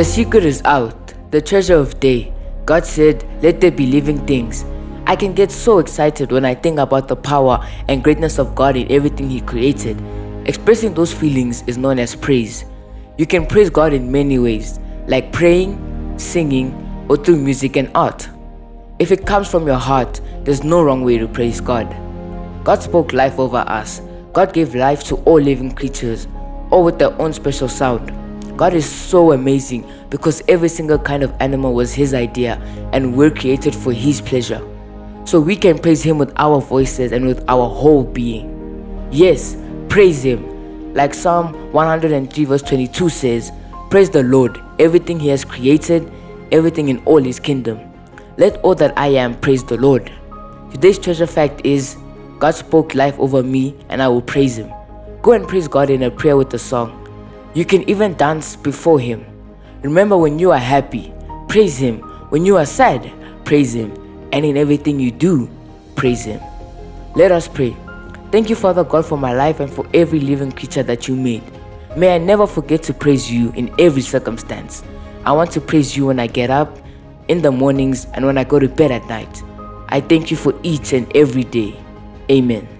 The secret is out, the treasure of day. God said, Let there be living things. I can get so excited when I think about the power and greatness of God in everything He created. Expressing those feelings is known as praise. You can praise God in many ways, like praying, singing, or through music and art. If it comes from your heart, there's no wrong way to praise God. God spoke life over us. God gave life to all living creatures, all with their own special sound. God is so amazing because every single kind of animal was His idea and we're created for His pleasure. So we can praise Him with our voices and with our whole being. Yes, praise Him. Like Psalm 103, verse 22 says, Praise the Lord, everything He has created, everything in all His kingdom. Let all that I am praise the Lord. Today's treasure fact is God spoke life over me and I will praise Him. Go and praise God in a prayer with a song. You can even dance before Him. Remember when you are happy, praise Him. When you are sad, praise Him. And in everything you do, praise Him. Let us pray. Thank you, Father God, for my life and for every living creature that you made. May I never forget to praise you in every circumstance. I want to praise you when I get up, in the mornings, and when I go to bed at night. I thank you for each and every day. Amen.